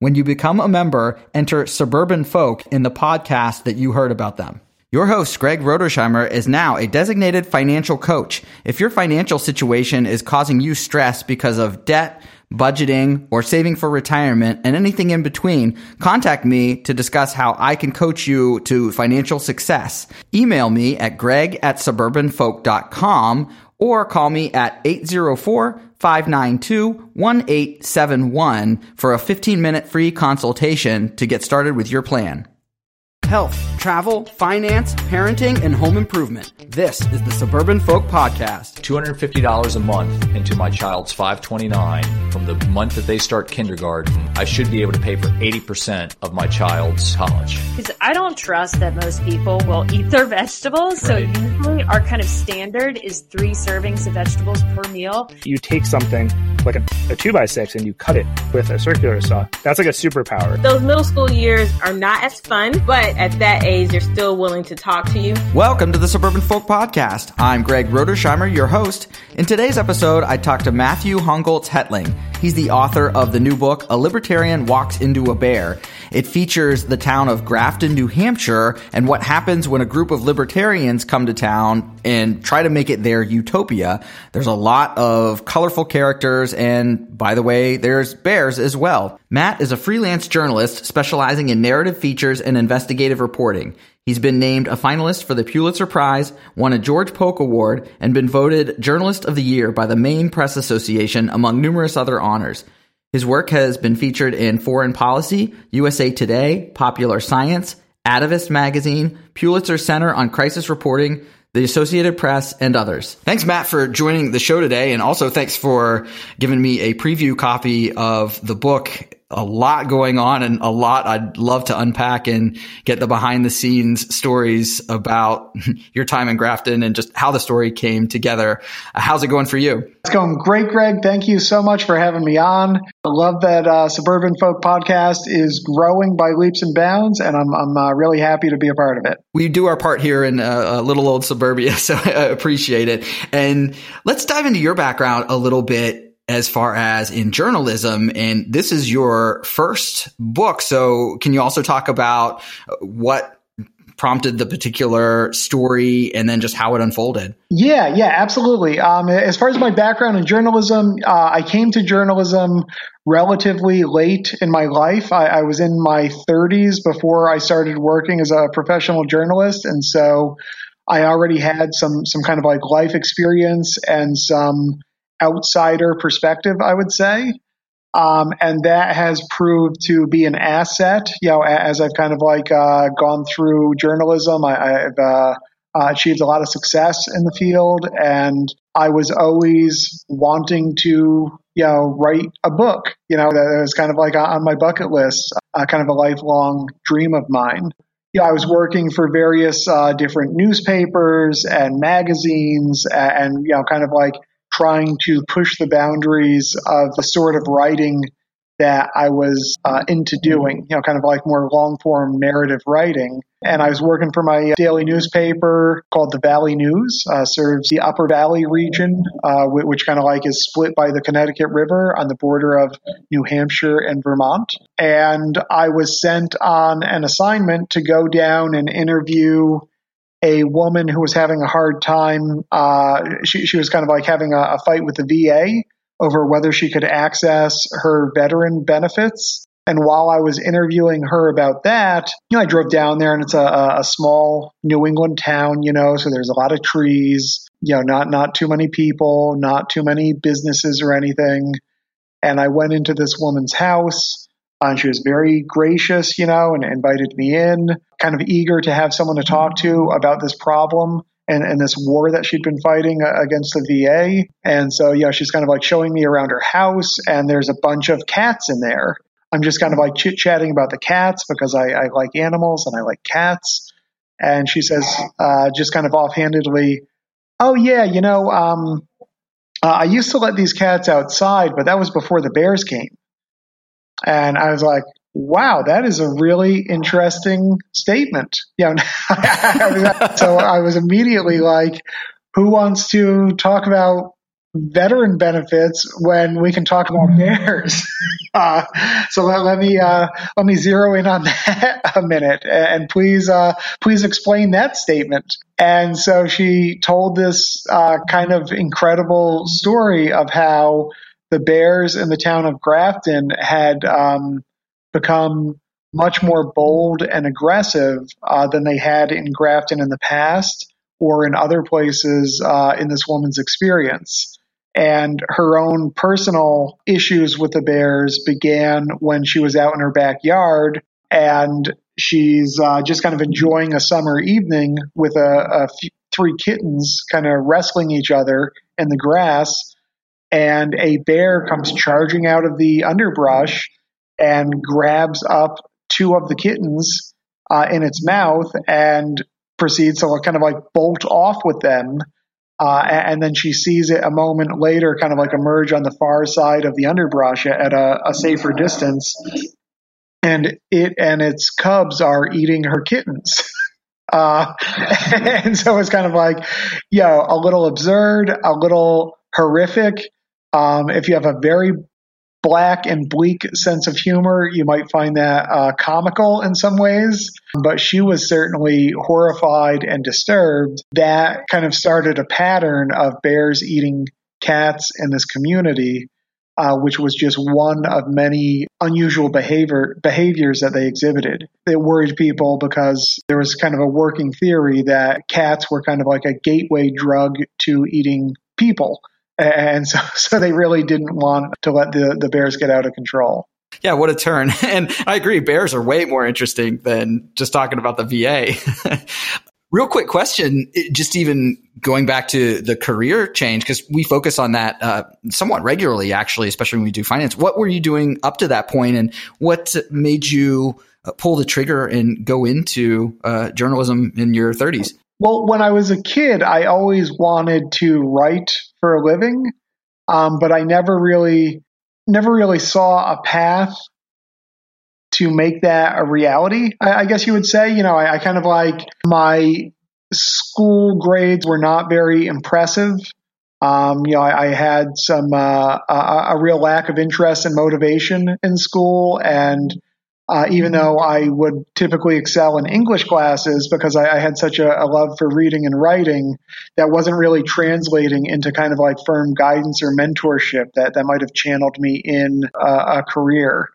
When you become a member, enter Suburban Folk in the podcast that you heard about them. Your host, Greg Rodersheimer, is now a designated financial coach. If your financial situation is causing you stress because of debt, budgeting, or saving for retirement, and anything in between, contact me to discuss how I can coach you to financial success. Email me at greg at suburbanfolk.com or call me at 804 592 1871 for a 15 minute free consultation to get started with your plan health, travel, finance, parenting, and home improvement. This is the Suburban Folk Podcast. $250 a month into my child's 529 from the month that they start kindergarten. I should be able to pay for 80% of my child's college. Because I don't trust that most people will eat their vegetables. So usually our kind of standard is three servings of vegetables per meal. you take something like a, a two by six and you cut it with a circular saw. That's like a superpower. Those middle school years are not as fun, but at that age, they're still willing to talk to you. Welcome to the Suburban Folk Podcast. I'm Greg Rodersheimer, your host. In today's episode, I talked to Matthew Hongoltz Hetling. He's the author of the new book, A Libertarian Walks into a Bear. It features the town of Grafton, New Hampshire, and what happens when a group of libertarians come to town and try to make it their utopia. There's a lot of colorful characters, and by the way, there's bears as well. Matt is a freelance journalist specializing in narrative features and investigative reporting. He's been named a finalist for the Pulitzer Prize, won a George Polk Award, and been voted Journalist of the Year by the Maine Press Association, among numerous other honors. His work has been featured in Foreign Policy, USA Today, Popular Science, Atavist Magazine, Pulitzer Center on Crisis Reporting, the Associated Press, and others. Thanks, Matt, for joining the show today, and also thanks for giving me a preview copy of the book. A lot going on and a lot I'd love to unpack and get the behind the scenes stories about your time in Grafton and just how the story came together. Uh, How's it going for you? It's going great, Greg. Thank you so much for having me on. I love that uh, Suburban Folk podcast is growing by leaps and bounds, and I'm, I'm uh, really happy to be a part of it. we do our part here in uh, little old suburbia, so I appreciate it. And let's dive into your background a little bit as far as in journalism. And this is your first book. So can you also talk about what prompted the particular story and then just how it unfolded? Yeah, yeah, absolutely. Um, as far as my background in journalism, uh, I came to journalism relatively late in my life. I, I was in my 30s before I started working as a professional journalist, and so I already had some some kind of like life experience and some outsider perspective, I would say. Um, and that has proved to be an asset. You know, as I've kind of like uh, gone through journalism, I, I've uh, uh, achieved a lot of success in the field, and I was always wanting to, you know, write a book. You know, that was kind of like on my bucket list, uh, kind of a lifelong dream of mine. You know, I was working for various uh, different newspapers and magazines, and you know, kind of like trying to push the boundaries of the sort of writing that I was uh, into doing, you know, kind of like more long form narrative writing. And I was working for my daily newspaper called the Valley News, uh, serves the Upper Valley region, uh, which kind of like is split by the Connecticut River on the border of New Hampshire and Vermont. And I was sent on an assignment to go down and interview a woman who was having a hard time. Uh, she, she was kind of like having a, a fight with the VA over whether she could access her veteran benefits. And while I was interviewing her about that, you know, I drove down there and it's a, a small New England town, you know, so there's a lot of trees, you know, not, not too many people, not too many businesses or anything. And I went into this woman's house and she was very gracious, you know, and invited me in, kind of eager to have someone to talk to about this problem and, and this war that she'd been fighting uh, against the VA. And so, yeah, she's kind of like showing me around her house, and there's a bunch of cats in there. I'm just kind of like chit chatting about the cats because I, I, like animals and I like cats. And she says, uh, just kind of offhandedly, Oh, yeah, you know, um, uh, I used to let these cats outside, but that was before the bears came. And I was like, wow, that is a really interesting statement. You know, so I was immediately like, who wants to talk about veteran benefits when we can talk about bears? Uh, so let, let me uh, let me zero in on that a minute, and please uh, please explain that statement. And so she told this uh, kind of incredible story of how the bears in the town of Grafton had um, become much more bold and aggressive uh, than they had in Grafton in the past or in other places uh, in this woman's experience. And her own personal issues with the bears began when she was out in her backyard and she's uh, just kind of enjoying a summer evening with a, a f- three kittens kind of wrestling each other in the grass. And a bear comes charging out of the underbrush and grabs up two of the kittens uh, in its mouth and proceeds to kind of like bolt off with them. Uh, and then she sees it a moment later, kind of like emerge on the far side of the underbrush at a, a safer distance. And it and its cubs are eating her kittens. Uh, and so it's kind of like, you know, a little absurd, a little horrific. Um, if you have a very black and bleak sense of humor. You might find that uh, comical in some ways, but she was certainly horrified and disturbed. That kind of started a pattern of bears eating cats in this community. Uh, which was just one of many unusual behavior behaviors that they exhibited. It worried people because there was kind of a working theory that cats were kind of like a gateway drug to eating people and so, so they really didn't want to let the, the Bears get out of control. Yeah, what a turn. And I agree, Bears are way more interesting than just talking about the VA. Real quick question, just even going back to the career change, because we focus on that uh, somewhat regularly, actually, especially when we do finance. What were you doing up to that point, and what made you uh, pull the trigger and go into uh, journalism in your 30s? Well, when I was a kid, I always wanted to write for a living, um, but I never really, never really saw a path to make that a reality. I, I guess you would say. You know, I, I, kind of like my school grades were not very impressive. Um, you know, I, I had some uh, a, a real lack of interest and motivation in school, and uh, even though I would typically excel in English classes because I, I had such a, a, love for reading and writing, that wasn't really translating into kind of like firm guidance or mentorship that, that might have channeled me in a career.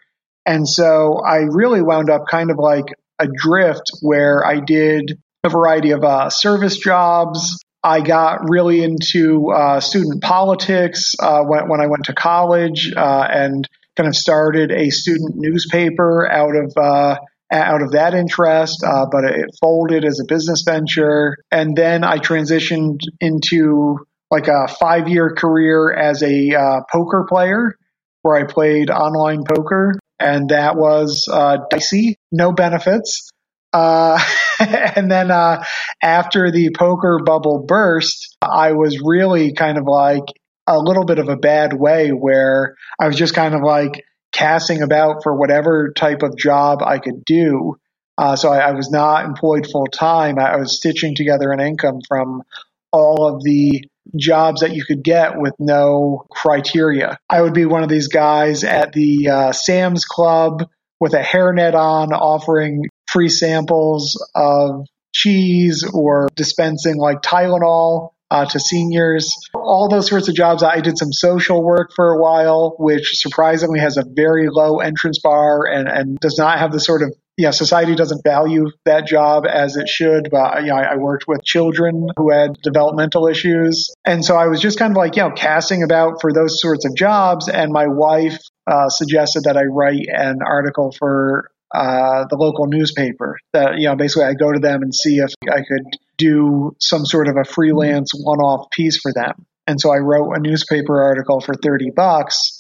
And so I really wound up kind of like adrift where I did a variety of uh, service jobs. I got really into uh, student politics uh, when, when, I went to college uh, and kind of started a student newspaper out of uh, out of that interest, uh, but it folded as a business venture. And then I transitioned into like a five year career as a uh, poker player, where I played online poker, and that was uh, dicey, no benefits. Uh, and then uh, after the poker bubble burst, I was really kind of like a little bit of a bad way where I was just kind of like casting about for whatever type of job I could do. Uh, so I, I, was not employed full time. I, I was stitching together an income from all of the jobs that you could get with no criteria. I would be one of these guys at the uh, Sam's Club with a hairnet on offering free samples of cheese or dispensing like Tylenol uh, to seniors, all those sorts of jobs. I did some social work for a while, which surprisingly has a very low entrance bar and, and does not have the sort of yeah, society doesn't value that job as it should. But you know, I, I, worked with children who had developmental issues, and so I was just kind of like you know casting about for those sorts of jobs. And my wife uh, suggested that I write an article for uh, the local newspaper. That you know, basically, I go to them and see if I could do some sort of a freelance one-off piece for them. And so I wrote a newspaper article for thirty bucks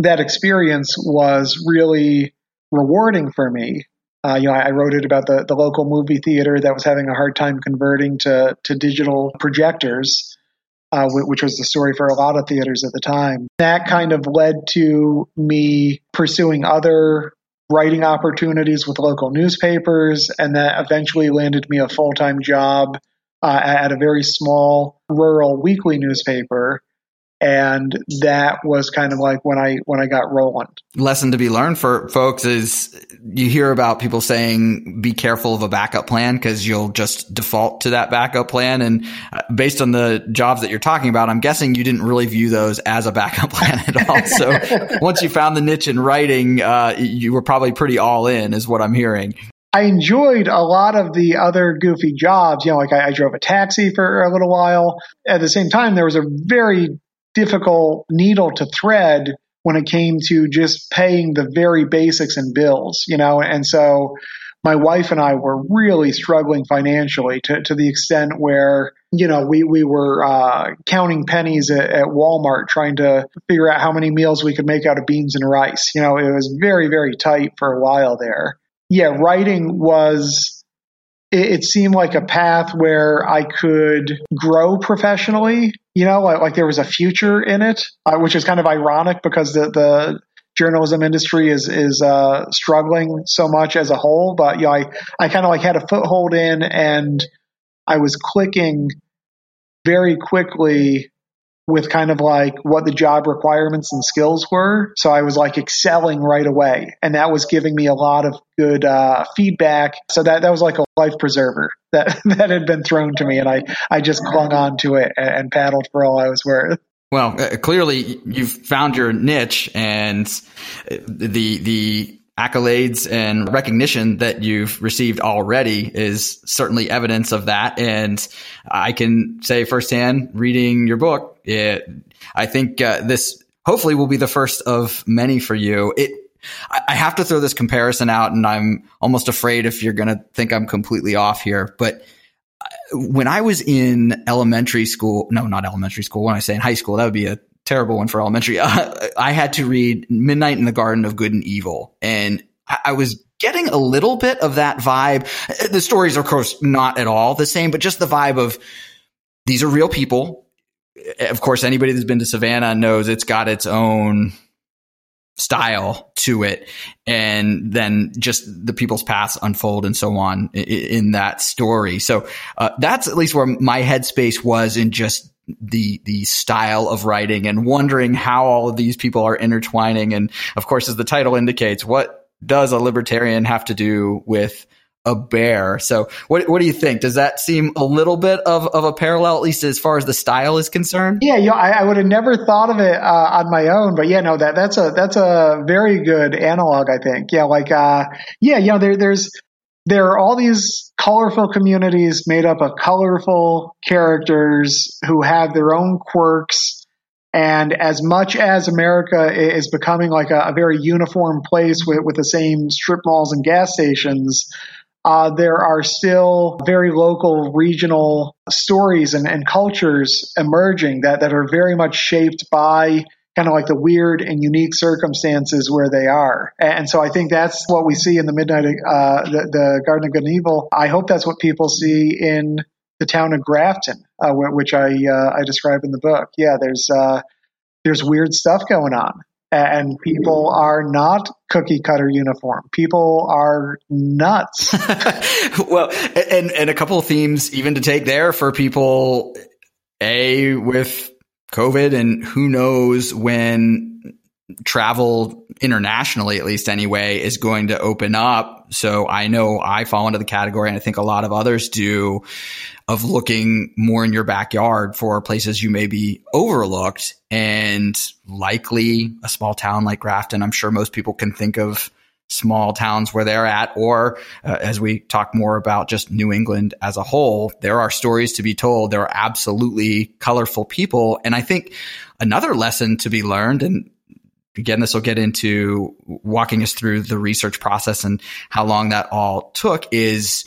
that experience was really rewarding for me. Uh, you know, I, I wrote it about the, the local movie theater that was having a hard time converting to, to digital projectors, uh, which was the story for a lot of theaters at the time. That kind of led to me pursuing other writing opportunities with local newspapers, and that eventually landed me a full time job uh, at a very small rural weekly newspaper and that was kind of like when I when I got rolling. Lesson to be learned for folks is you hear about people saying be careful of a backup plan because you'll just default to that backup plan. And uh, based on the jobs that you're talking about, I'm guessing you didn't really view those as a backup plan at all. So once you found the niche in writing, uh, you were probably pretty all in, is what I'm hearing. I enjoyed a lot of the other goofy jobs. You know, like I, I, drove a taxi for a little while. At the same time, there was a very difficult needle to thread when it came to just paying the very basics and bills, you know, and so my wife and I were really struggling financially to, to the extent where, you know, we, we were uh, counting pennies at, at, Walmart trying to figure out how many meals we could make out of beans and rice. You know, it was very, very tight for a while there. Yeah, writing was it, it, seemed like a path where I could grow professionally. You know, like, like there was a future in it, uh, which is kind of ironic because the the journalism industry is is uh, struggling so much as a whole. But you know, I I kind of like had a foothold in, and I was clicking very quickly with kind of like what the job requirements and skills were. So I was like excelling right away. And that was giving me a lot of good uh, feedback. So that, that was like a life preserver that, that had been thrown to me. And I, I just clung on to it and, and paddled for all I was worth. Well, uh, clearly you've found your niche and the, the accolades and recognition that you've received already is certainly evidence of that. And I can say firsthand, reading your book, it, I think uh, this hopefully will be the first of many for you. It, I have to throw this comparison out, and I'm almost afraid if you're going to think I'm completely off here, but uh, when I was in elementary school, no, not elementary school. When I say in high school, that would be a terrible one for elementary. Uh, I had to read Midnight in the Garden of Good and Evil, and I was getting a little bit of that vibe. The stories, of course, not at all the same, but just the vibe of these are real people. Of course, anybody that's been to Savannah knows it's got its own style to it and then just the people's paths unfold and so on in, that story so uh, that's at least where my headspace was in just the the style of writing and wondering how all of these people are intertwining and of course as the title indicates what does a libertarian have to do with a bear. So what what do you think? Does that seem a little bit of, of a parallel, at least as far as the style is concerned? Yeah, you know, I, I would have never thought of it uh, on my own, but yeah, no, that that's a that's a very good analog. I think. Yeah, like uh, yeah, you know, there there's there are all these colorful communities made up of colorful characters who have their own quirks. And as much as America is becoming like a, a very uniform place with, with the same strip malls and gas stations, uh, there are still very local, regional stories and, and cultures emerging that, that are very much shaped by kind of like the weird and unique circumstances where they are. And so I think that's what we see in the Midnight, uh, the, the, Garden of Good and Evil. I hope that's what people see in the town of Grafton, uh, which I uh, I describe in the book. Yeah, there's uh, there's weird stuff going on and people are not cookie cutter uniform. People are nuts. well, and and a couple of themes even to take there for people. A with COVID, and who knows when travel internationally, at least anyway, is going to open up. So I know I fall into the category, and I think a lot of others do, of looking more in your backyard for places you may be overlooked and likely a small town like Grafton. I'm sure most people can think of small towns where they're at, or uh, as we talk more about just New England as a whole, there are stories to be told. There are absolutely colorful people. And I think another lesson to be learned, and again, this will get into walking us through the research process and how long that all took is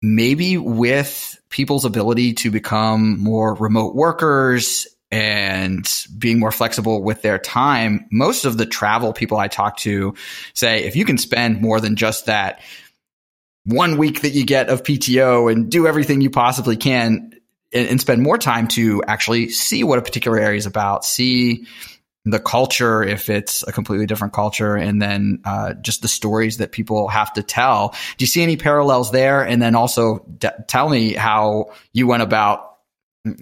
maybe with people's ability to become more remote workers and being more flexible with their time. Most of the travel people I talk to say if you can spend more than just that one week that you get of PTO and do everything you possibly can and, and spend more time to actually see what a particular area is about, see the culture if it's a completely different culture and then uh, just the stories that people have to tell do you see any parallels there and then also d- tell me how you went about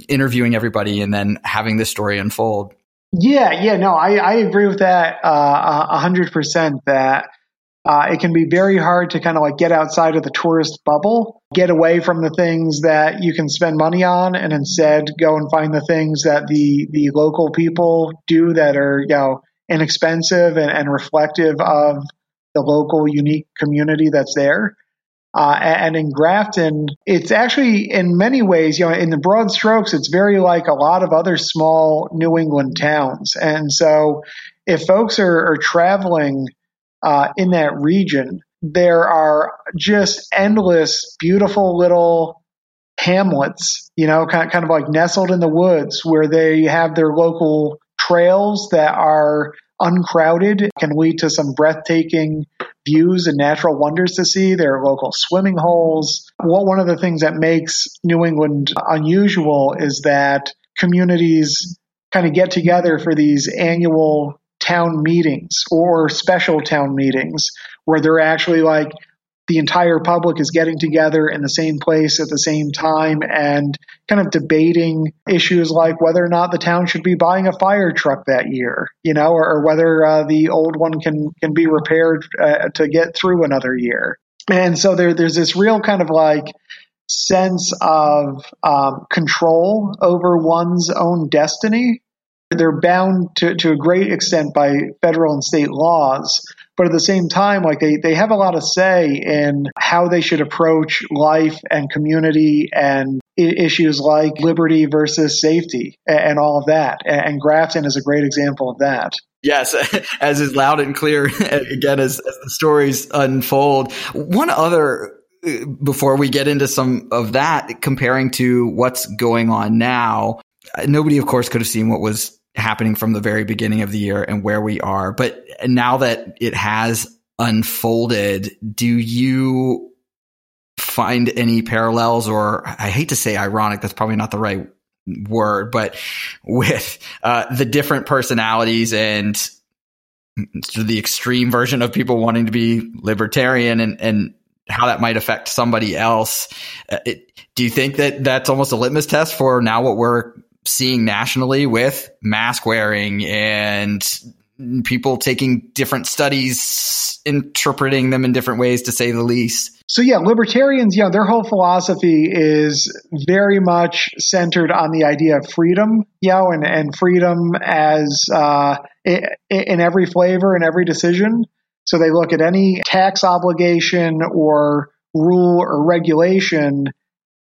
interviewing everybody and then having this story unfold yeah yeah no i, I agree with that uh, a hundred percent that uh, it can be very hard to kind of like get outside of the tourist bubble, get away from the things that you can spend money on, and instead go and find the things that the the local people do that are you know inexpensive and, and reflective of the local unique community that's there. Uh, and in Grafton, it's actually in many ways, you know, in the broad strokes, it's very like a lot of other small New England towns. And so, if folks are, are traveling uh, in that region, there are just endless, beautiful little hamlets, you know, kind kind of like nestled in the woods where they have their local trails that are uncrowded, can lead to some breathtaking views and natural wonders to see. There are local swimming holes. Well, one of the things that makes New England unusual is that communities kind of get together for these annual town meetings or special town meetings where they're actually like the entire public is getting together in the same place at the same time and kind of debating issues like whether or not the town should be buying a fire truck that year, you know, or, or whether uh, the old one can can be repaired uh, to get through another year. And so there, there's this real kind of like sense of um, control over one's own destiny they're bound to, to a great extent by federal and state laws, but at the same time, like they, they have a lot of say in how they should approach life and community and issues like liberty versus safety and all of that. And Grafton is a great example of that. Yes, as is loud and clear again as, as the stories unfold. One other uh, before we get into some of that, comparing to what's going on now, nobody, of course, could have seen what was happening from the very beginning of the year and where we are. But now that it has unfolded, do you find any parallels or I hate to say ironic, that's probably not the right word, but with uh, the different personalities and the extreme version of people wanting to be libertarian and, and how that might affect somebody else. Uh, it, do you think that that's almost a litmus test for now what we're seeing nationally with mask wearing and people taking different studies, interpreting them in different ways, to say the least. So yeah, libertarians, yeah, their whole philosophy is very much centered on the idea of freedom, you know, and, and freedom as uh, in every flavor and every decision. So they look at any tax obligation or rule or regulation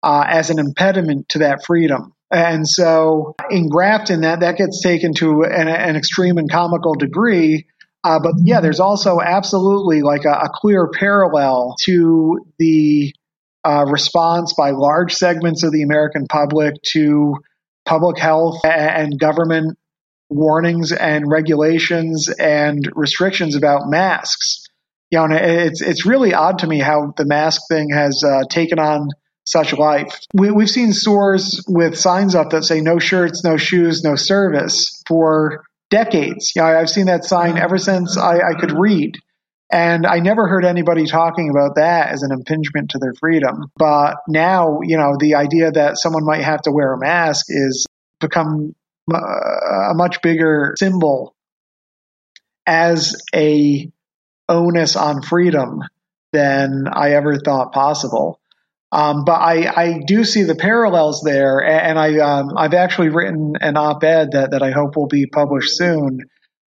uh, as an impediment to that freedom. And so in Grafton, that, that gets taken to an, an extreme and comical degree. Uh, but yeah, there's also absolutely like a, a clear parallel to the uh, response by large segments of the American public to public health and government warnings and regulations and restrictions about masks. You know, it's it's really odd to me how the mask thing has uh, taken on such life. We, have seen stores with signs up that say no shirts, no shoes, no service for decades. You know, I've seen that sign ever since I, I could read. And I never heard anybody talking about that as an impingement to their freedom. But now, you know, the idea that someone might have to wear a mask is become uh, a much bigger symbol as a onus on freedom than I ever thought possible. Um, but I, I do see the parallels there, and I um, I've actually written an op-ed that, that I hope will be published soon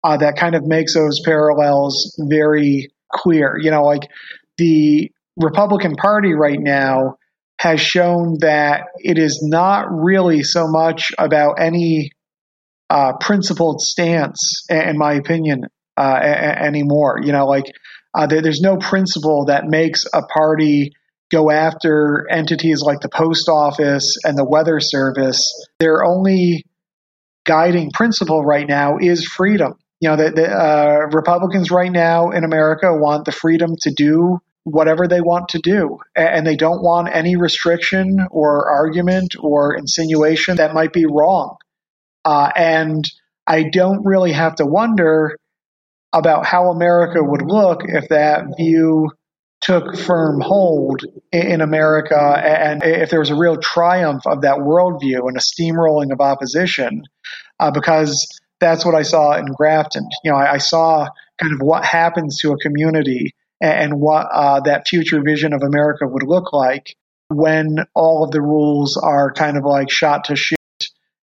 uh, that kind of makes those parallels very clear. You know, like the Republican Party right now has shown that it is not really so much about any uh, principled stance, in my opinion, uh, a- anymore. You know, like uh, there, there's no principle that makes a party go after entities like the post office and the weather service, they're only guiding principle right now is freedom. You know, the, the uh, Republicans right now in America want the freedom to do whatever they want to do. And they don't want any restriction or argument or insinuation that might be wrong. Uh, and I don't really have to wonder about how America would look if that view took firm hold in America and if there was a real triumph of that worldview and a steamrolling of opposition, uh, because that's what I saw in Grafton. You know, I, I, saw kind of what happens to a community and, and what uh, that future vision of America would look like when all of the rules are kind of like shot to shit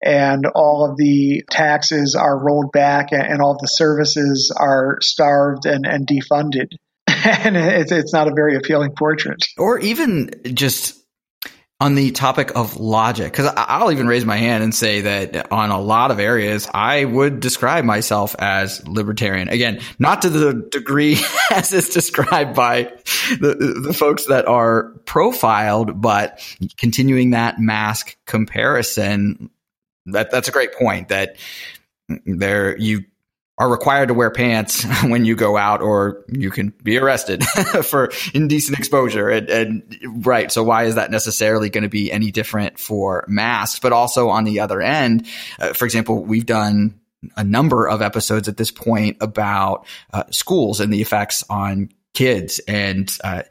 and all of the taxes are rolled back and all the services are starved and, and defunded. And it's, it's not a very appealing portrait. Or even just on the topic of logic, because I'll even raise my hand and say that on a lot of areas, I would describe myself as libertarian. Again, not to the degree as is described by the, the folks that are profiled, but continuing that mask comparison that that's a great point. That there you are required to wear pants when you go out, or you can be arrested for indecent exposure. And, and, right, so why is that necessarily going to be any different for masks? But also on the other end, uh, for example, we've done a number of episodes at this point about uh, schools and the effects on kids, and uh,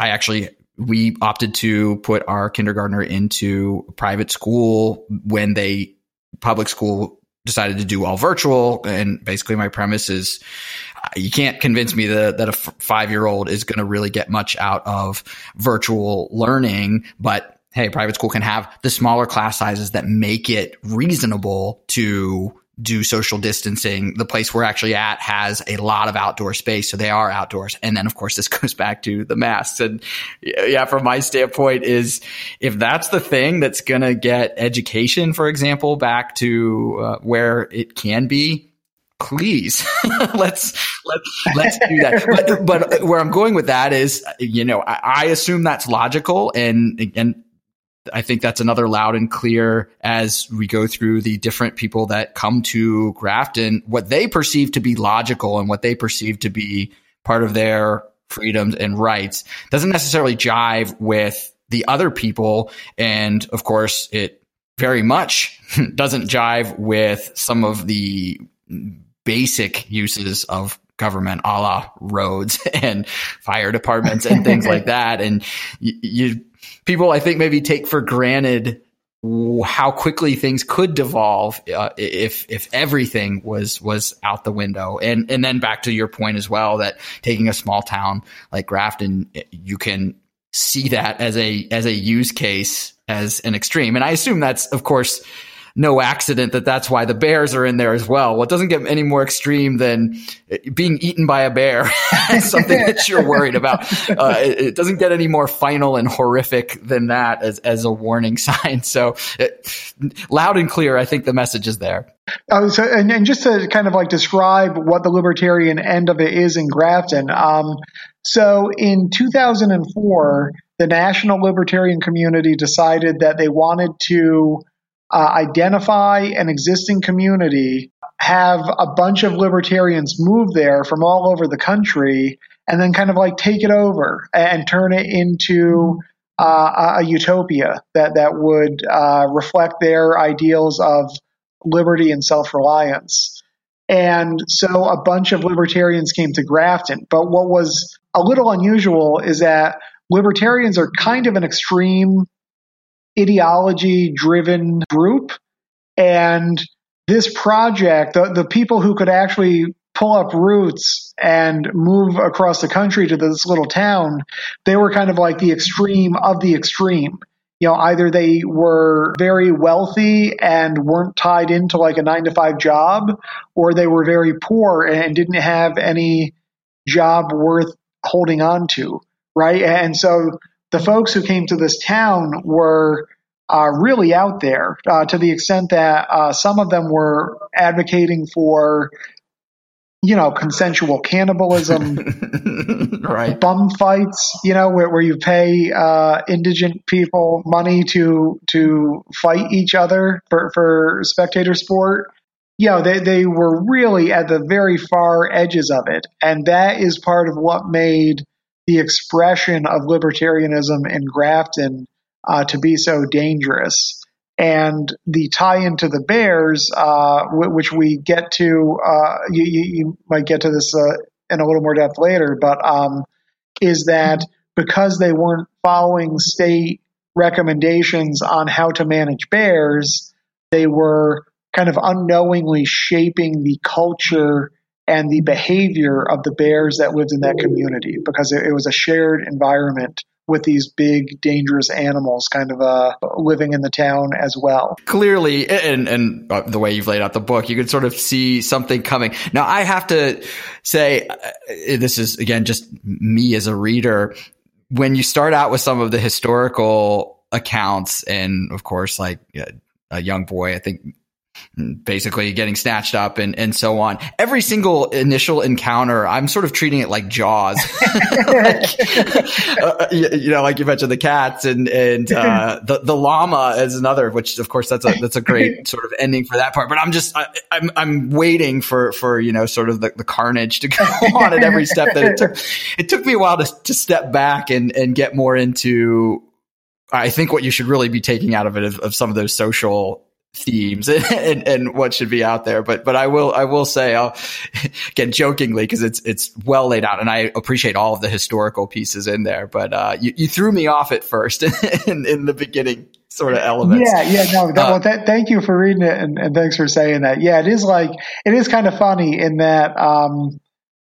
I actually we opted to put our kindergartner into private school when they public school decided to do all virtual. And basically, my premise is uh, you can't convince me that, that a f- five year old is going to really get much out of virtual learning. But hey, private school can have the smaller class sizes that make it reasonable to do social distancing. The place we're actually at has a lot of outdoor space, so they are outdoors. And then, of course, this goes back to the masks. And yeah, from my standpoint, is if that's the thing that's going to get education, for example, back to uh, where it can be. Please let's let's let's do that. But, but where I'm going with that is, you know, I, I assume that's logical, and and I think that's another loud and clear as we go through the different people that come to Grafton, what they perceive to be logical and what they perceive to be part of their freedoms and rights doesn't necessarily jive with the other people. And of course, it very much doesn't jive with some of the basic uses of government a la roads and fire departments and things like that. And you, you people I think maybe take for granted how quickly things could devolve uh, if if everything was was out the window. And and then back to your point as well that taking a small town like Grafton you can see that as a as a use case as an extreme. And I assume that's of course no accident that that's why the bears are in there as well. Well, it doesn't get any more extreme than being eaten by a bear. something that you're worried about. Uh, it, it, doesn't get any more final and horrific than that as, as a warning sign. So it, loud and clear, I think the message is there. Uh, so, and, and, just to kind of like describe what the libertarian end of it is in Grafton. Um, so in 2004, the national libertarian community decided that they wanted to uh, identify an existing community, have a bunch of libertarians move there from all over the country, and then kind of like take it over and turn it into uh, a utopia that that would uh, reflect their ideals of liberty and self reliance. And so a bunch of libertarians came to Grafton. But what was a little unusual is that libertarians are kind of an extreme ideology driven group. And this project, the, the people who could actually pull up roots and move across the country to this little town, they were kind of like the extreme of the extreme. You know, either they were very wealthy and weren't tied into like a nine to five job, or they were very poor and didn't have any job worth holding on to, right? And so the folks who came to this town were uh, really out there uh, to the extent that uh, some of them were advocating for you know, consensual cannibalism, right. bum fights, you know, where, where you pay uh, indigent people money to to fight each other for, for spectator sport. You know, they, they were really at the very far edges of it. And that is part of what made the expression of libertarianism in Grafton uh, to be so dangerous. And the tie into the Bears, uh, w- which we get to, uh, you, you, might get to this uh, in a little more depth later, but um, is that because they weren't following state recommendations on how to manage bears, they were kind of unknowingly shaping the culture and the behavior of the bears that lived in that community because it, it was a shared environment with these big dangerous animals kind of uh, living in the town as well. Clearly and and uh, the way you've laid out the book you can sort of see something coming. Now i have to say uh, this is again just me as a reader. When you start out with some of the historical accounts and of course like a young boy i think basically getting snatched up and, and so on. Every single initial encounter, I'm sort of treating it like Jaws. like, uh, you, know, like you mentioned the cats and, and, uh, the, the llama is another, which of course that's a, that's a great sort of ending for that part. But I'm just, I, am I'm, I'm waiting for, for, you know, sort of the, the carnage to go on at every step that it took. It took me a while to, to step back and, and get more into I think what you should really be taking out of it of, of some of those social themes and, and, what should be out there. But, but I will, I will say, I'll again, jokingly, because it's, it's well laid out and I appreciate all of the historical pieces in there. But, uh, you, you threw me off at first in, in the beginning sort of elements. Yeah. Yeah. No, that, uh, well, thank you for reading it and, and, thanks for saying that. Yeah. It is like, it is kind of funny in that, um,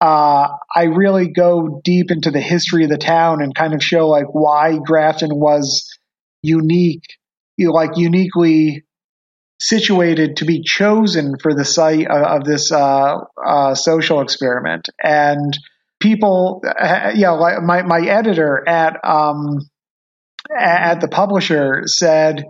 uh, I really go deep into the history of the town and kind of show like why Grafton was unique, you know, like uniquely situated to be chosen for the site of, of this uh, uh, social experiment. And people, uh, yeah, my, my editor at, um, at the publisher said,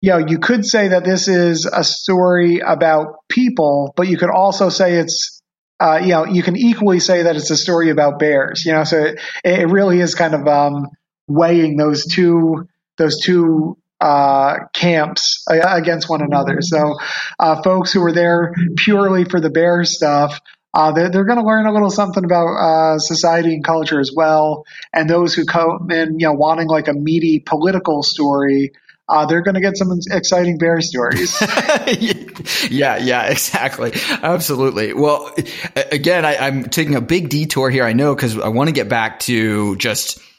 you know, you could say that this is a story about people, but you could also say it's, uh, you know, you can equally say that it's a story about bears, you know, so it, it really is kind of, um, weighing those two, those two uh, camps against one another. So, uh, folks who are there purely for the bear stuff, uh, they're, they're going to learn a little something about uh, society and culture as well. And those who come in, you know, wanting like a meaty political story, uh, they're going to get some exciting bear stories. yeah, yeah, exactly. Absolutely. Well, again, I, I'm taking a big detour here, I know, because I want to get back to just –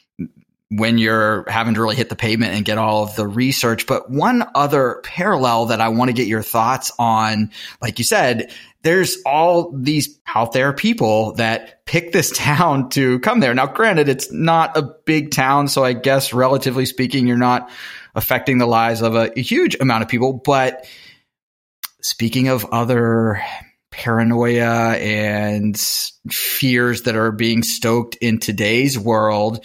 when you're having to really hit the pavement and get all of the research. But one other parallel that I want to get your thoughts on, like you said, there's all these out there people that pick this town to come there. Now, granted, it's not a big town. So I guess relatively speaking, you're not affecting the lives of a, a huge amount of people. But speaking of other paranoia and fears that are being stoked in today's world,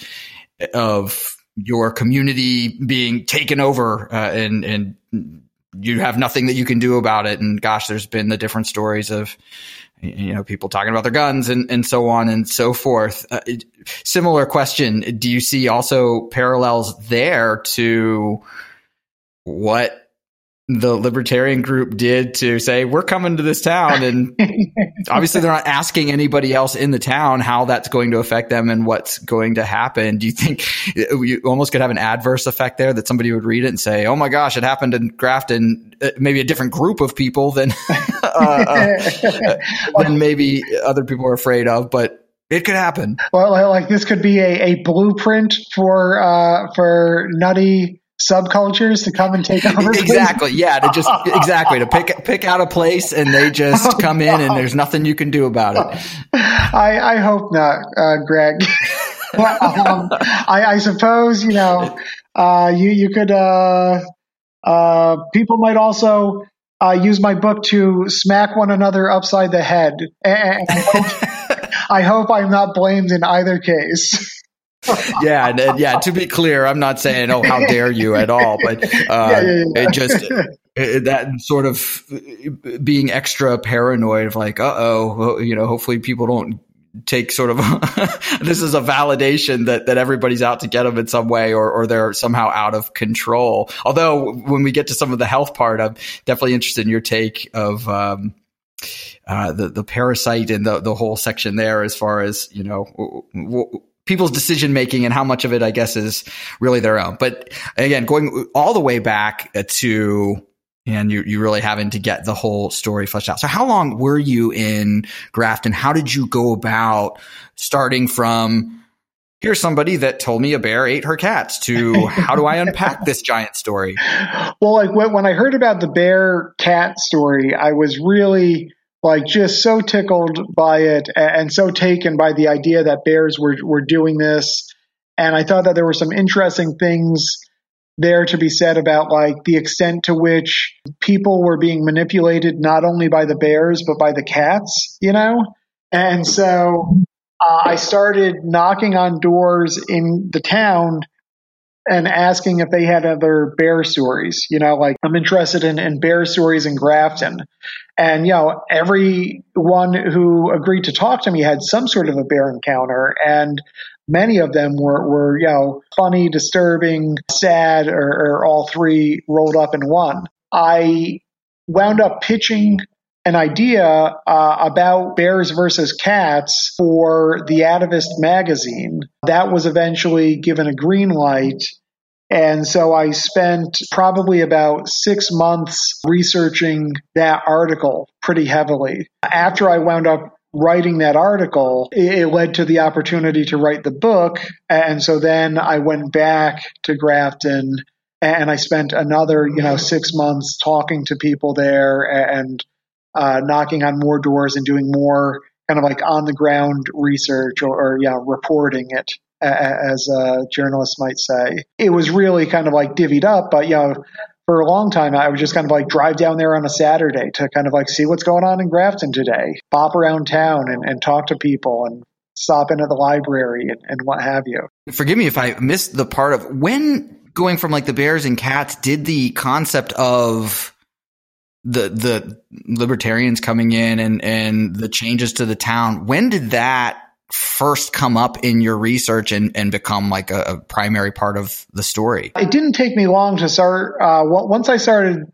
of your community being taken over uh, and and you have nothing that you can do about it. And gosh there's been the different stories of you know people talking about their guns and, and so on and so forth. Uh, similar question. Do you see also parallels there to what the libertarian group did to say we're coming to this town and obviously they're not asking anybody else in the town how that's going to affect them and what's going to happen do you think you almost could have an adverse effect there that somebody would read it and say oh my gosh it happened in grafton uh, maybe a different group of people than uh, uh, than maybe other people are afraid of but it could happen. Well, like this could be a, a blueprint for uh, for nutty subcultures to come and take over. exactly. Yeah. To just exactly to pick pick out a place and they just oh, come in and there's nothing you can do about it. I, I hope not, uh, Greg. um, I, I, suppose you know uh, you you could uh, uh people might also uh, use my book to smack one another upside the head. And I hope, I hope I'm not blamed in either case. yeah, and, and, yeah. To be clear, I'm not saying, "Oh, how dare you" at all, but uh, yeah, yeah, yeah. it just it, that sort of being extra paranoid of like, "Uh oh," you know. Hopefully, people don't take sort of this is a validation that that everybody's out to get them in some way or or they're somehow out of control. Although when we get to some of the health part, I'm definitely interested in your take of um, uh, the the parasite and the the whole section there as far as you know. W- w- people's decision making and how much of it I guess is really their own. But again, going all the way back to and you, you really having to get the whole story fleshed out. So how long were you in Grafton? How did you go about starting from here's somebody that told me a bear ate her cats to how do I unpack this giant story? Well, like when I heard about the bear cat story, I was really like just so tickled by it and so taken by the idea that bears were, were doing this. And I thought that there were some interesting things there to be said about like the extent to which people were being manipulated not only by the bears but by the cats, you know? And so uh, I started knocking on doors in the town and asking if they had other bear stories. You know, like I'm interested in, in bear stories in Grafton. And, you know, everyone who agreed to talk to me had some sort of a bear encounter. And many of them were, were you know, funny, disturbing, sad, or, or all three rolled up in one. I wound up pitching an idea uh, about bears versus cats for the Atavist magazine. That was eventually given a green light. And so I spent probably about six months researching that article pretty heavily. After I wound up writing that article, it, led to the opportunity to write the book. And so then I went back to Grafton and I spent another, you know, six months talking to people there and uh, knocking on more doors and doing more kind of like on the ground research or, or yeah, reporting it as a journalist might say. It was really kind of like divvied up, but you know, for a long time, I would just kind of like drive down there on a Saturday to kind of like see what's going on in Grafton today, bop around town and, and talk to people and stop in at the library and, and what have you. Forgive me if I missed the part of when going from like the bears and cats did the concept of the the libertarians coming in and and the changes to the town when did that first come up in your research and, and become like a, a primary part of the story? It didn't take me long to start. Uh, once I started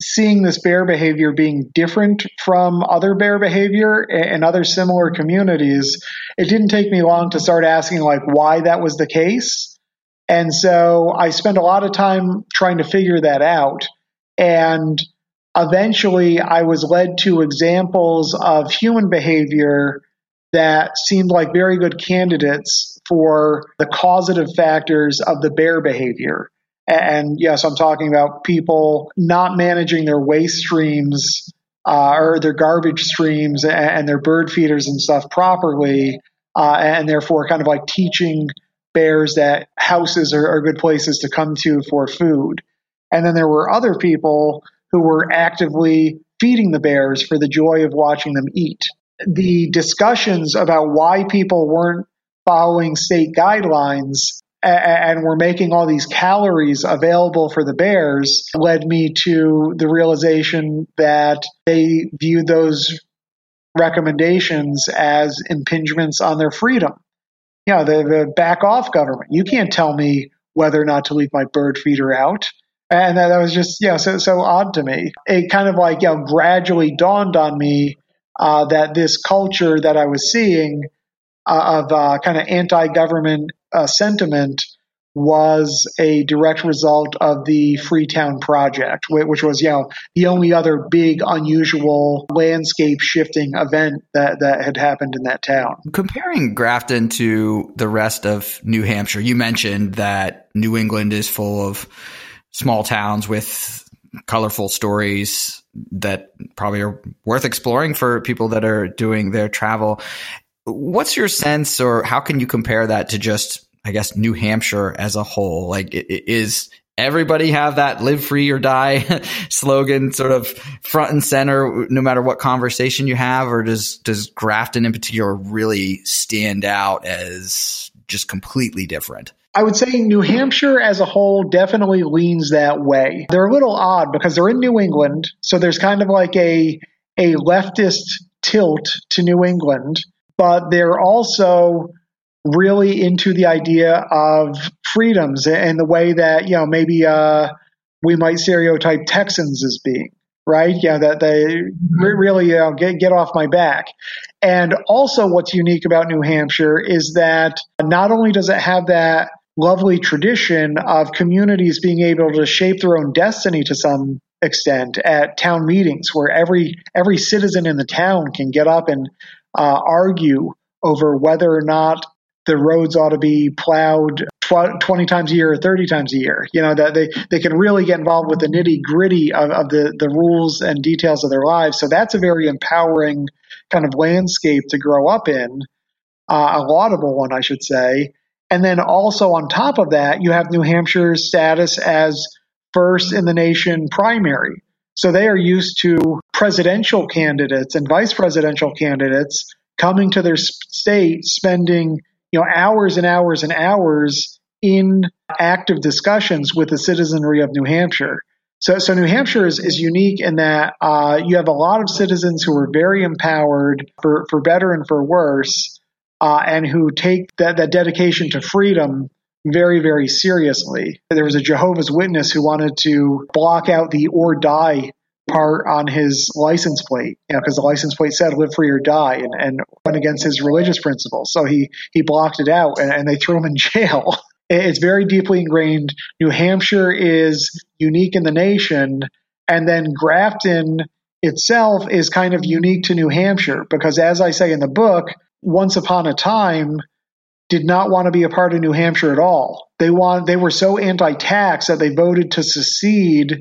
seeing this bear behavior being different from other bear behavior and other similar communities, it didn't take me long to start asking like why that was the case. And so I spent a lot of time trying to figure that out. And eventually I was led to examples of human behavior that seemed like very good candidates for the causative factors of the bear behavior. And yes, I'm talking about people not managing their waste streams uh, or their garbage streams and, their bird feeders and stuff properly, uh, and therefore kind of like teaching bears that houses are, are good places to come to for food. And then there were other people who were actively feeding the bears for the joy of watching them eat the discussions about why people weren't following state guidelines and were making all these calories available for the bears led me to the realization that they viewed those recommendations as impingements on their freedom. You know, the, the back off government. You can't tell me whether or not to leave my bird feeder out. And that, that was just, you know, so, so odd to me. It kind of like, you know, gradually dawned on me uh, that this culture that I was seeing uh, of uh, kind of anti-government uh, sentiment was a direct result of the Freetown Project, which was, you know, the only other big, unusual landscape shifting event that, that had happened in that town. Comparing Grafton to the rest of New Hampshire, you mentioned that New England is full of small towns with colorful stories that probably are worth exploring for people that are doing their travel. What's your sense, or how can you compare that to just, I guess, New Hampshire as a whole? Like, is everybody have that live free or die slogan sort of front and center no matter what conversation you have or does does grafton in particular really stand out as just completely different. I would say New Hampshire as a whole definitely leans that way. They're a little odd because they're in New England, so there's kind of like a a leftist tilt to New England, but they're also really into the idea of freedoms and the way that you know maybe uh, we might stereotype Texans as being right. Yeah, that they re- really you know, get get off my back. And also, what's unique about New Hampshire is that not only does it have that lovely tradition of communities being able to shape their own destiny to some extent at town meetings where every every citizen in the town can get up and uh, argue over whether or not the roads ought to be plowed tw- 20 times a year or 30 times a year. You know, that they, they can really get involved with the nitty gritty of, of the, the rules and details of their lives. So that's a very empowering kind of landscape to grow up in, uh, a laudable one, I should say. And then also on top of that, you have New Hampshire's status as first in the nation primary. So they are used to presidential candidates and vice presidential candidates coming to their state, spending you know hours and hours and hours in active discussions with the citizenry of New Hampshire. So, so New Hampshire is, is unique in that uh, you have a lot of citizens who are very empowered, for, for better and for worse, uh, and who take that, that dedication to freedom very, very seriously. There was a Jehovah's Witness who wanted to block out the or die part on his license plate, you know, because the license plate said live free or die and, and went against his religious principles. So he, he blocked it out and, and they threw him in jail. It's very deeply ingrained. New Hampshire is unique in the nation. And then Grafton itself is kind of unique to New Hampshire because, as I say in the book, once upon a time, did not want to be a part of New Hampshire at all. They want they were so anti-tax that they voted to secede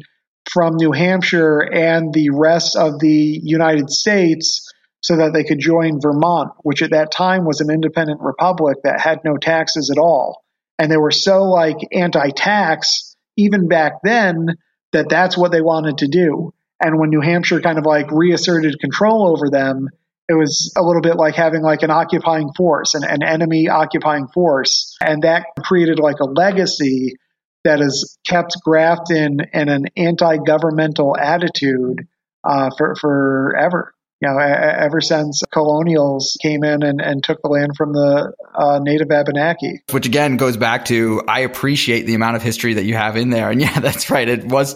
from New Hampshire and the rest of the United States so that they could join Vermont, which at that time was an independent republic that had no taxes at all. And they were so like anti-tax even back then that that's what they wanted to do. And when New Hampshire kind of like reasserted control over them, it was a little bit like having like an occupying force, an, enemy occupying force. And that created like a legacy that has kept Grafton in an anti-governmental attitude uh, for forever. You know, ever since colonials came in and, and took the land from the uh, native Abenaki. Which again goes back to I appreciate the amount of history that you have in there. And yeah, that's right. It was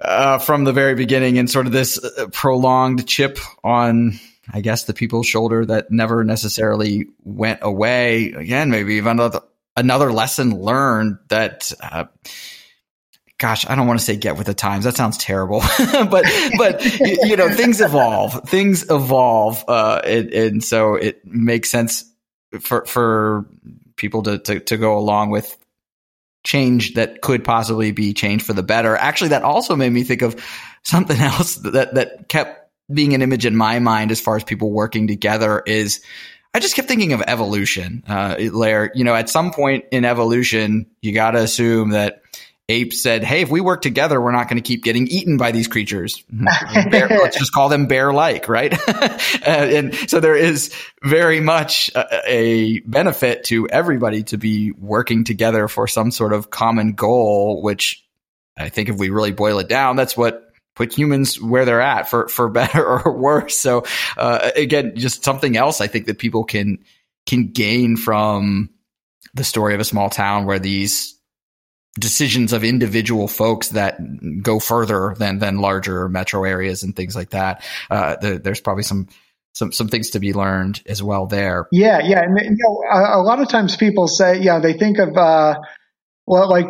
uh, from the very beginning and sort of this uh, prolonged chip on I guess the people's shoulder that never necessarily went away. Again, maybe even another another lesson learned that. Uh, gosh, I don't want to say get with the times. That sounds terrible, but but you know things evolve. Things evolve, uh, and, and, so it makes sense for for people to, to to go along with change that could possibly be changed for the better. Actually, that also made me think of something else that that kept being an image in my mind as far as people working together is I just kept thinking of evolution. Uh, Lair, you know, at some point in evolution, you got to assume that apes said, Hey, if we work together, we're not going to keep getting eaten by these creatures. bear, let's just call them bear like, right? uh, and so there is very much a, a, benefit to everybody to be working together for some sort of common goal, which I think if we really boil it down, that's what put humans where they're at for, for better or worse. So, uh, again, just something else I think that people can, can gain from the story of a small town where these decisions of individual folks that go further than, than larger metro areas and things like that. Uh, the, there's probably some, some some things to be learned as well there. Yeah, yeah, and you know, a, a lot of times people say, yeah, they think of uh, well, like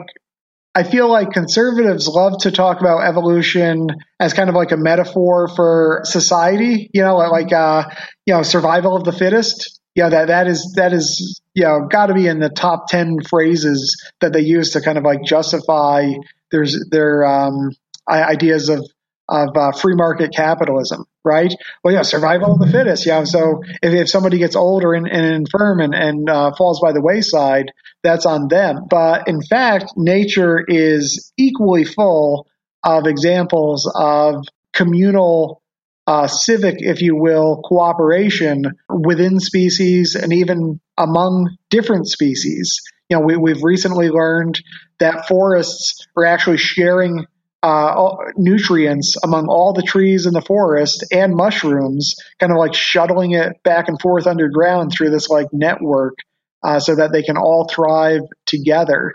I feel like conservatives love to talk about evolution as kind of like a metaphor for society, you know, like uh, you know, survival of the fittest. You know, that that is that is you know got to be in the top ten phrases that they use to kind of like justify there's their um, ideas of of uh, free market capitalism, right? Well, yeah, survival of the fittest. Yeah, so if, if somebody gets old or and infirm and, and uh, falls by the wayside, that's on them. But in fact, nature is equally full of examples of communal uh, civic, if you will, cooperation within species and even among different species. You know, we, we've recently learned that forests are actually sharing uh, nutrients among all the trees in the forest and mushrooms, kind of like shuttling it back and forth underground through this like network, uh, so that they can all thrive together.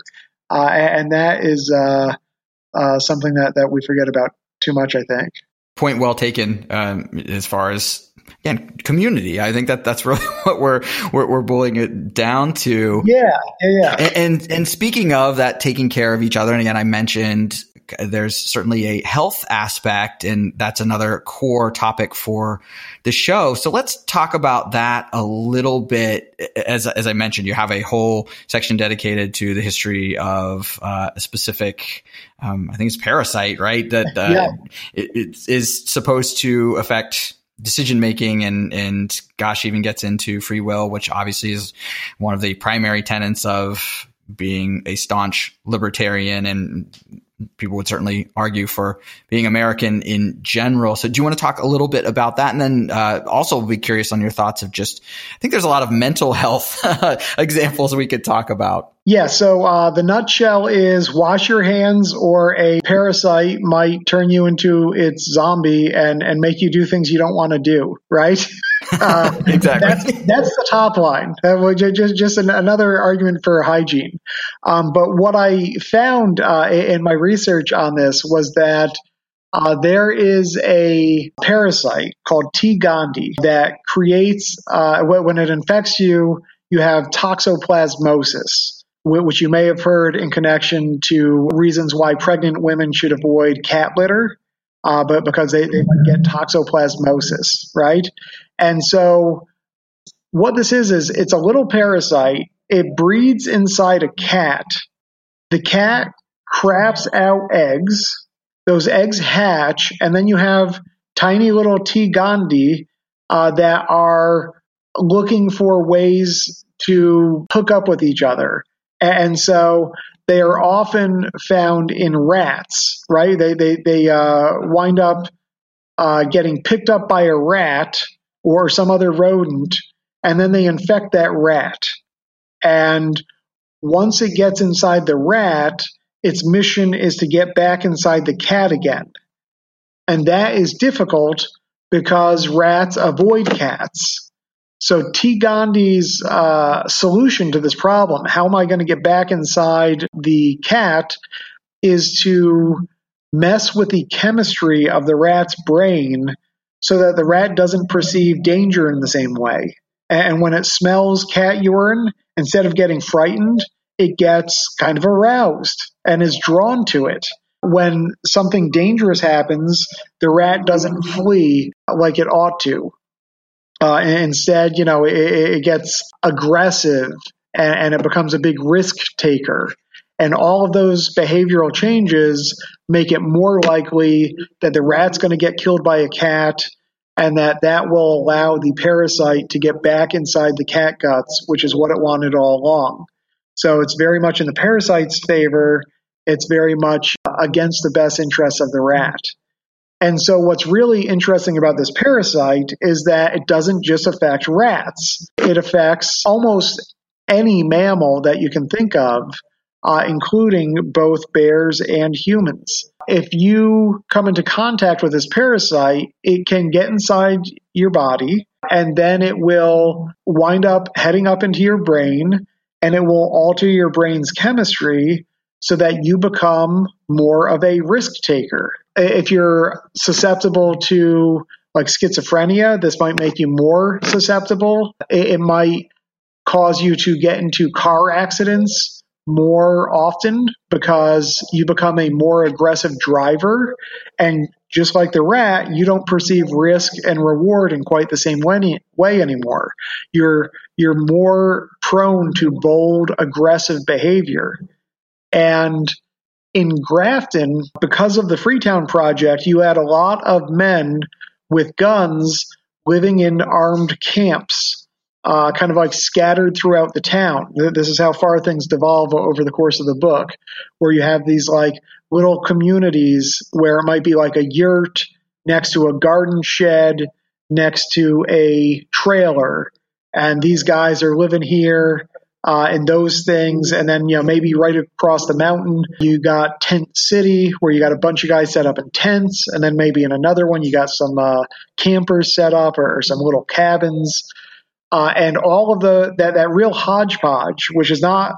Uh, and that is uh, uh, something that that we forget about too much, I think point well taken um, as far as again community. I think that that's really what we're we're, we're boiling it down to. Yeah, yeah, yeah. And, and, and speaking of that, taking care of each other, and again, I mentioned there's certainly a health aspect, and that's another core topic for the show. So let's talk about that a little bit. As, as I mentioned, you have a whole section dedicated to the history of uh, a specific, um, I think it's parasite, right? That uh, yeah. it, it is supposed to affect decision making and and gosh even gets into free will which obviously is one of the primary tenets of being a staunch libertarian and people would certainly argue for being American in general. So, do you want to talk a little bit about that? And then uh, also be curious on your thoughts of just, I think there's a lot of mental health examples we could talk about. Yeah, so uh, the nutshell is wash your hands, or a parasite might turn you into its zombie and, and make you do things you don't want to do, right? Uh, exactly. That's, that's, the top line. That was just, just an, another argument for hygiene. Um, but what I found uh, in my research on this was that uh, there is a parasite called T. gondii that creates, uh, when it infects you, you have toxoplasmosis which you may have heard in connection to reasons why pregnant women should avoid cat litter, uh, but because they, they might get toxoplasmosis, right? And so, what this is, is it's a little parasite. It breeds inside a cat. The cat craps out eggs. Those eggs hatch, and then you have tiny little T. gondii uh, that are looking for ways to hook up with each other. And so they are often found in rats, right? They, they, they uh, wind up uh, getting picked up by a rat or some other rodent, and then they infect that rat. And once it gets inside the rat, its mission is to get back inside the cat again. And that is difficult because rats avoid cats. So T. gondii's uh, solution to this problem, how am I going to get back inside the cat, is to mess with the chemistry of the rat's brain so that the rat doesn't perceive danger in the same way. And when it smells cat urine, instead of getting frightened, it gets kind of aroused and is drawn to it. When something dangerous happens, the rat doesn't flee like it ought to. Uh, instead, you know, it, it gets aggressive and, and, it becomes a big risk taker. And all of those behavioral changes make it more likely that the rat's going to get killed by a cat and that that will allow the parasite to get back inside the cat guts, which is what it wanted all along. So it's very much in the parasite's favor. It's very much against the best interests of the rat. And so, what's really interesting about this parasite is that it doesn't just affect rats, it affects almost any mammal that you can think of, uh, including both bears and humans. If you come into contact with this parasite, it can get inside your body and then it will wind up heading up into your brain and it will alter your brain's chemistry so that you become more of a risk taker. If you're susceptible to like schizophrenia, this might make you more susceptible. It, might cause you to get into car accidents more often because you become a more aggressive driver. And just like the rat, you don't perceive risk and reward in quite the same way, way anymore. You're you're more prone to bold, aggressive behavior. And in Grafton, because of the Freetown Project, you had a lot of men with guns living in armed camps, uh, kind of like scattered throughout the town. This is how far things devolve over the course of the book, where you have these like little communities where it might be like a yurt next to a garden shed, next to a trailer. And these guys are living here uh, and those things. And then, you know, maybe right across the mountain, you got Tent City, where you got a bunch of guys set up in tents. And then maybe in another one, you got some uh, campers set up or, or, some little cabins. Uh, and all of the that, that real hodgepodge, which is not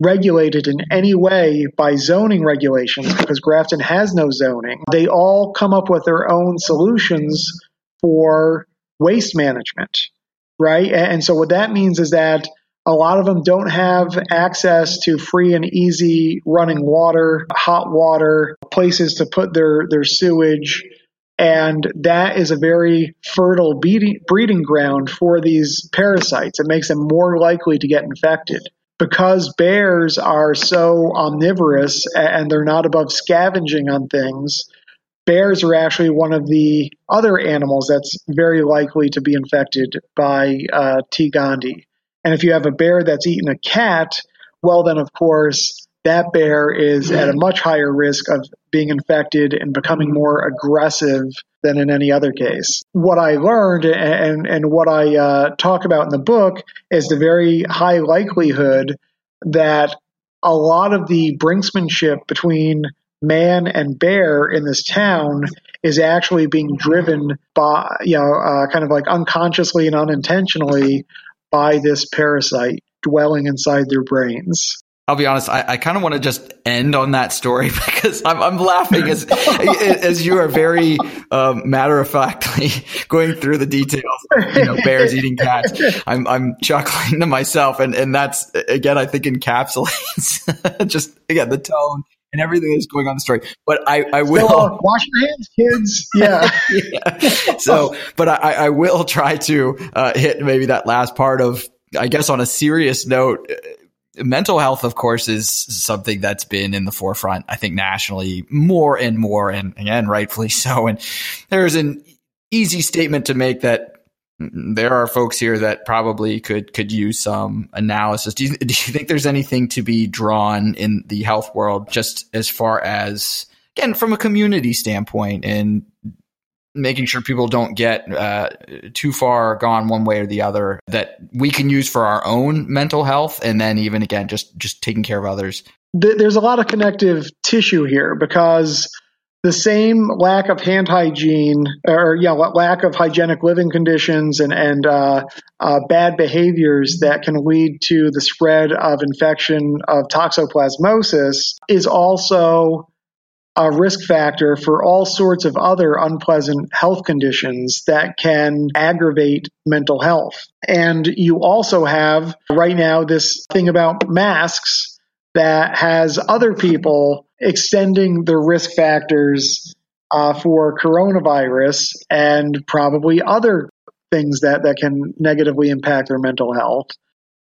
regulated in any way by zoning regulations because Grafton has no zoning. They all come up with their own solutions for waste management, right? And so what that means is that a lot of them don't have access to free and easy running water, hot water, places to put their, their sewage. And that is a very fertile breeding ground for these parasites. It makes them more likely to get infected. Because bears are so omnivorous and they're not above scavenging on things, bears are actually one of the other animals that's very likely to be infected by uh, T. gondii. And if you have a bear that's eaten a cat, well, then of course that bear is at a much higher risk of being infected and becoming more aggressive than in any other case. What I learned and, and what I uh, talk about in the book is the very high likelihood that a lot of the brinksmanship between man and bear in this town is actually being driven by, you know, uh, kind of like unconsciously and unintentionally by this parasite dwelling inside their brains. I'll be honest. I, I kind of want to just end on that story because I'm, I'm laughing as as you are very um, matter of factly going through the details. You know, bears eating cats. I'm I'm chuckling to myself, and and that's again I think encapsulates just again the tone and everything that's going on in the story. But I, I will so, uh, wash your hands, kids. Yeah. yeah. So, but I, I will try to uh, hit maybe that last part of, I guess, on a serious note. Mental health, of course, is something that's been in the forefront, I think, nationally more and more, and again, rightfully so. And there's an easy statement to make that there are folks here that probably could could use some analysis. Do you, do you think there's anything to be drawn in the health world, just as far as again from a community standpoint and making sure people don't get uh, too far gone one way or the other that we can use for our own mental health, and then even again just just taking care of others. There's a lot of connective tissue here because the same lack of hand hygiene or yeah, lack of hygienic living conditions and and uh, uh, bad behaviors that can lead to the spread of infection of toxoplasmosis is also a risk factor for all sorts of other unpleasant health conditions that can aggravate mental health. And you also have right now this thing about masks that has other people extending the risk factors uh, for coronavirus and probably other things that, that can negatively impact their mental health.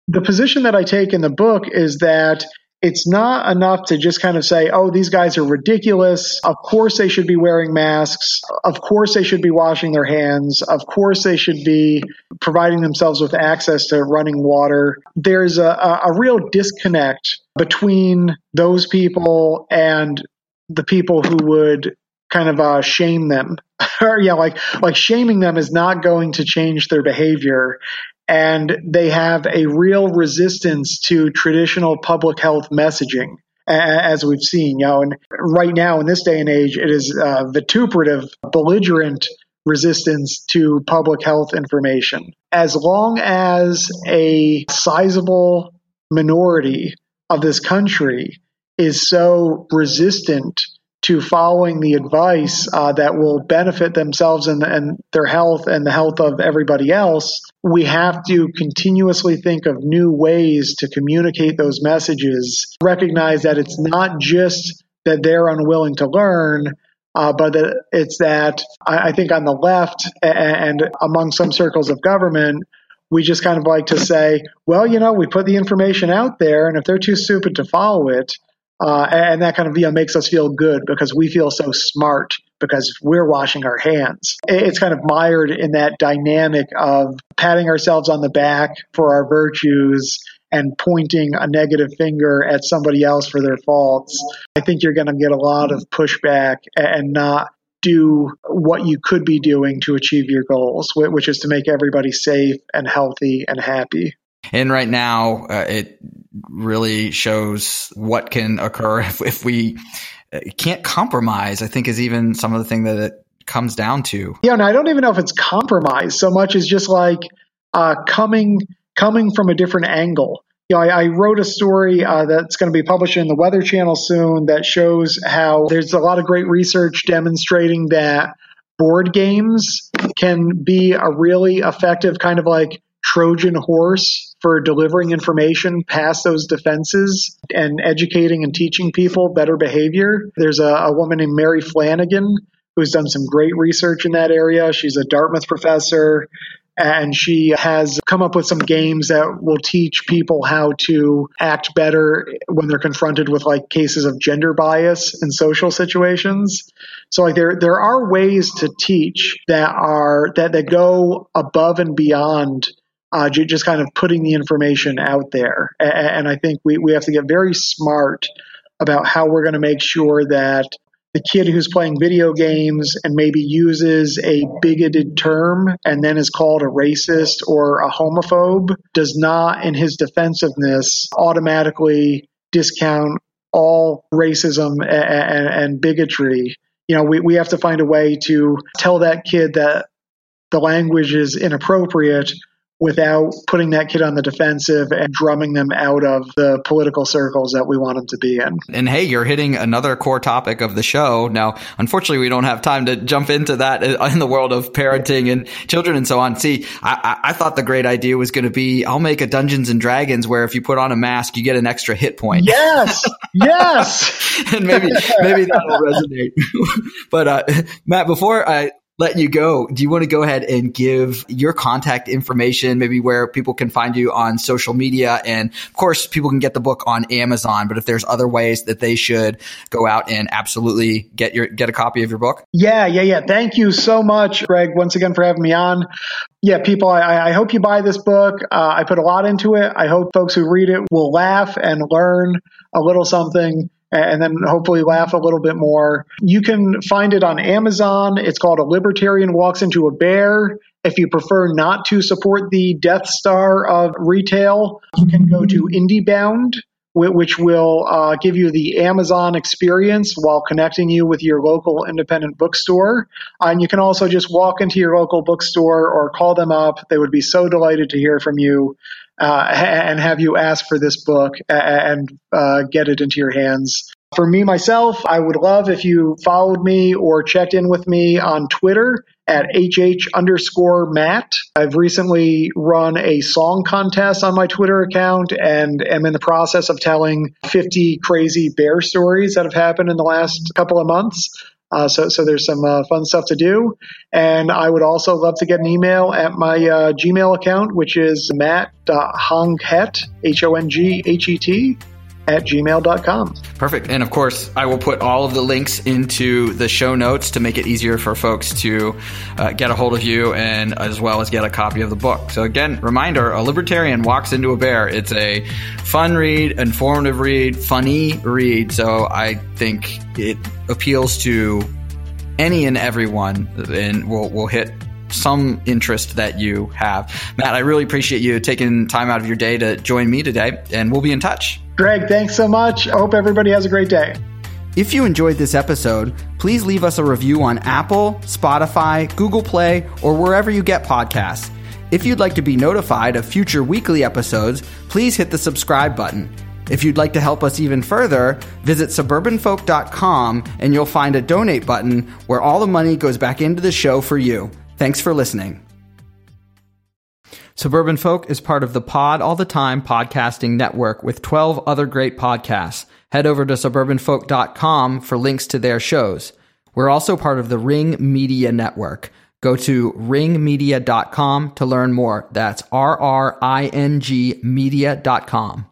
The position that I take in the book is that it's not enough to just kind of say, oh, these guys are ridiculous. Of course they should be wearing masks. Of course they should be washing their hands. Of course they should be providing themselves with access to running water. There's a, a real disconnect between those people and the people who would kind of uh, shame them. Or yeah like like shaming them is not going to change their behavior. And they have a real resistance to traditional public health messaging as we've seen you know and right now in this day and age it is uh, vituperative belligerent resistance to public health information. As long as a sizable minority of this country is so resistant to following the advice uh, that will benefit themselves and, and their health and the health of everybody else, we have to continuously think of new ways to communicate those messages. Recognize that it's not just that they're unwilling to learn, uh, but that it's that I, think on the left and among some circles of government, we just kind of like to say, well, you know, we put the information out there, and if they're too stupid to follow it, uh, and that kind of you know, makes us feel good because we feel so smart because we're washing our hands. It's kind of mired in that dynamic of patting ourselves on the back for our virtues and pointing a negative finger at somebody else for their faults. I think you're going to get a lot of pushback and not do what you could be doing to achieve your goals, which is to make everybody safe and healthy and happy. And right now, uh, it really shows what can occur if, if we uh, can't compromise, I think is even some of the thing that it comes down to. Yeah, and I don't even know if it's compromise so much as just like uh, coming coming from a different angle. You know, I, I wrote a story uh, that's going to be published in the Weather Channel soon that shows how there's a lot of great research demonstrating that board games can be a really effective kind of like Trojan horse for delivering information past those defenses and educating and teaching people better behavior. There's a, a woman named Mary Flanagan who's done some great research in that area. She's a Dartmouth professor and she has come up with some games that will teach people how to act better when they're confronted with like cases of gender bias in social situations. So like there there are ways to teach that are that that go above and beyond uh, just kind of putting the information out there. And, i think we, we have to get very smart about how we're going to make sure that the kid who's playing video games and maybe uses a bigoted term and then is called a racist or a homophobe does not, in his defensiveness, automatically discount all racism and, and, and bigotry. You know, we, we have to find a way to tell that kid that the language is inappropriate without putting that kid on the defensive and drumming them out of the political circles that we want them to be in. And hey, you're hitting another core topic of the show. Now, unfortunately, we don't have time to jump into that in the world of parenting and children and so on. See, I, I thought the great idea was going to be I'll make a Dungeons and Dragons where if you put on a mask, you get an extra hit point. Yes, yes. and maybe maybe that will resonate. but uh, Matt, before I let you go, do you want to go ahead and give your contact information, maybe where people can find you on social media? And of course, people can get the book on Amazon, but if there's other ways that they should go out and absolutely get your, get a copy of your book? Yeah, yeah, yeah. Thank you so much, Greg, once again for having me on. Yeah, people, I, I hope you buy this book. Uh, I put a lot into it. I hope folks who read it will laugh and learn a little something and then hopefully laugh a little bit more. You can find it on Amazon. It's called A Libertarian Walks Into a Bear. If you prefer not to support the Death Star of retail, you can go to IndieBound, which will uh, give you the Amazon experience while connecting you with your local independent bookstore. and you can also just walk into your local bookstore or call them up. They would be so delighted to hear from you uh, and have you ask for this book and uh, get it into your hands. For me, myself, I would love if you followed me or checked in with me on Twitter at HH underscore Matt. I've recently run a song contest on my Twitter account and am in the process of telling 50 crazy bear stories that have happened in the last couple of months. Uh, so, so there's some uh, fun stuff to do. And I would also love to get an email at my uh, Gmail account, which is matt.honghet, H O N G H E T, at gmail.com. Perfect. And of course, I will put all of the links into the show notes to make it easier for folks to uh, get a hold of you and as well as get a copy of the book. So again, reminder, A Libertarian Walks Into a Bear. It's a fun read, informative read, funny read. So I think it appeals to any and everyone and will, will hit some interest that you have. Matt, I really appreciate you taking time out of your day to join me today, and we'll be in touch. Greg, thanks so much. I hope everybody has a great day. If you enjoyed this episode, please leave us a review on Apple, Spotify, Google Play, or wherever you get podcasts. If you'd like to be notified of future weekly episodes, please hit the subscribe button. If you'd like to help us even further, visit suburbanfolk.com and you'll find a donate button where all the money goes back into the show for you. Thanks for listening. Suburban Folk is part of the Pod All the Time podcasting network with 12 other great podcasts. Head over to suburbanfolk.com for links to their shows. We're also part of the Ring Media Network. Go to ringmedia.com to learn more. That's R R I N G media.com.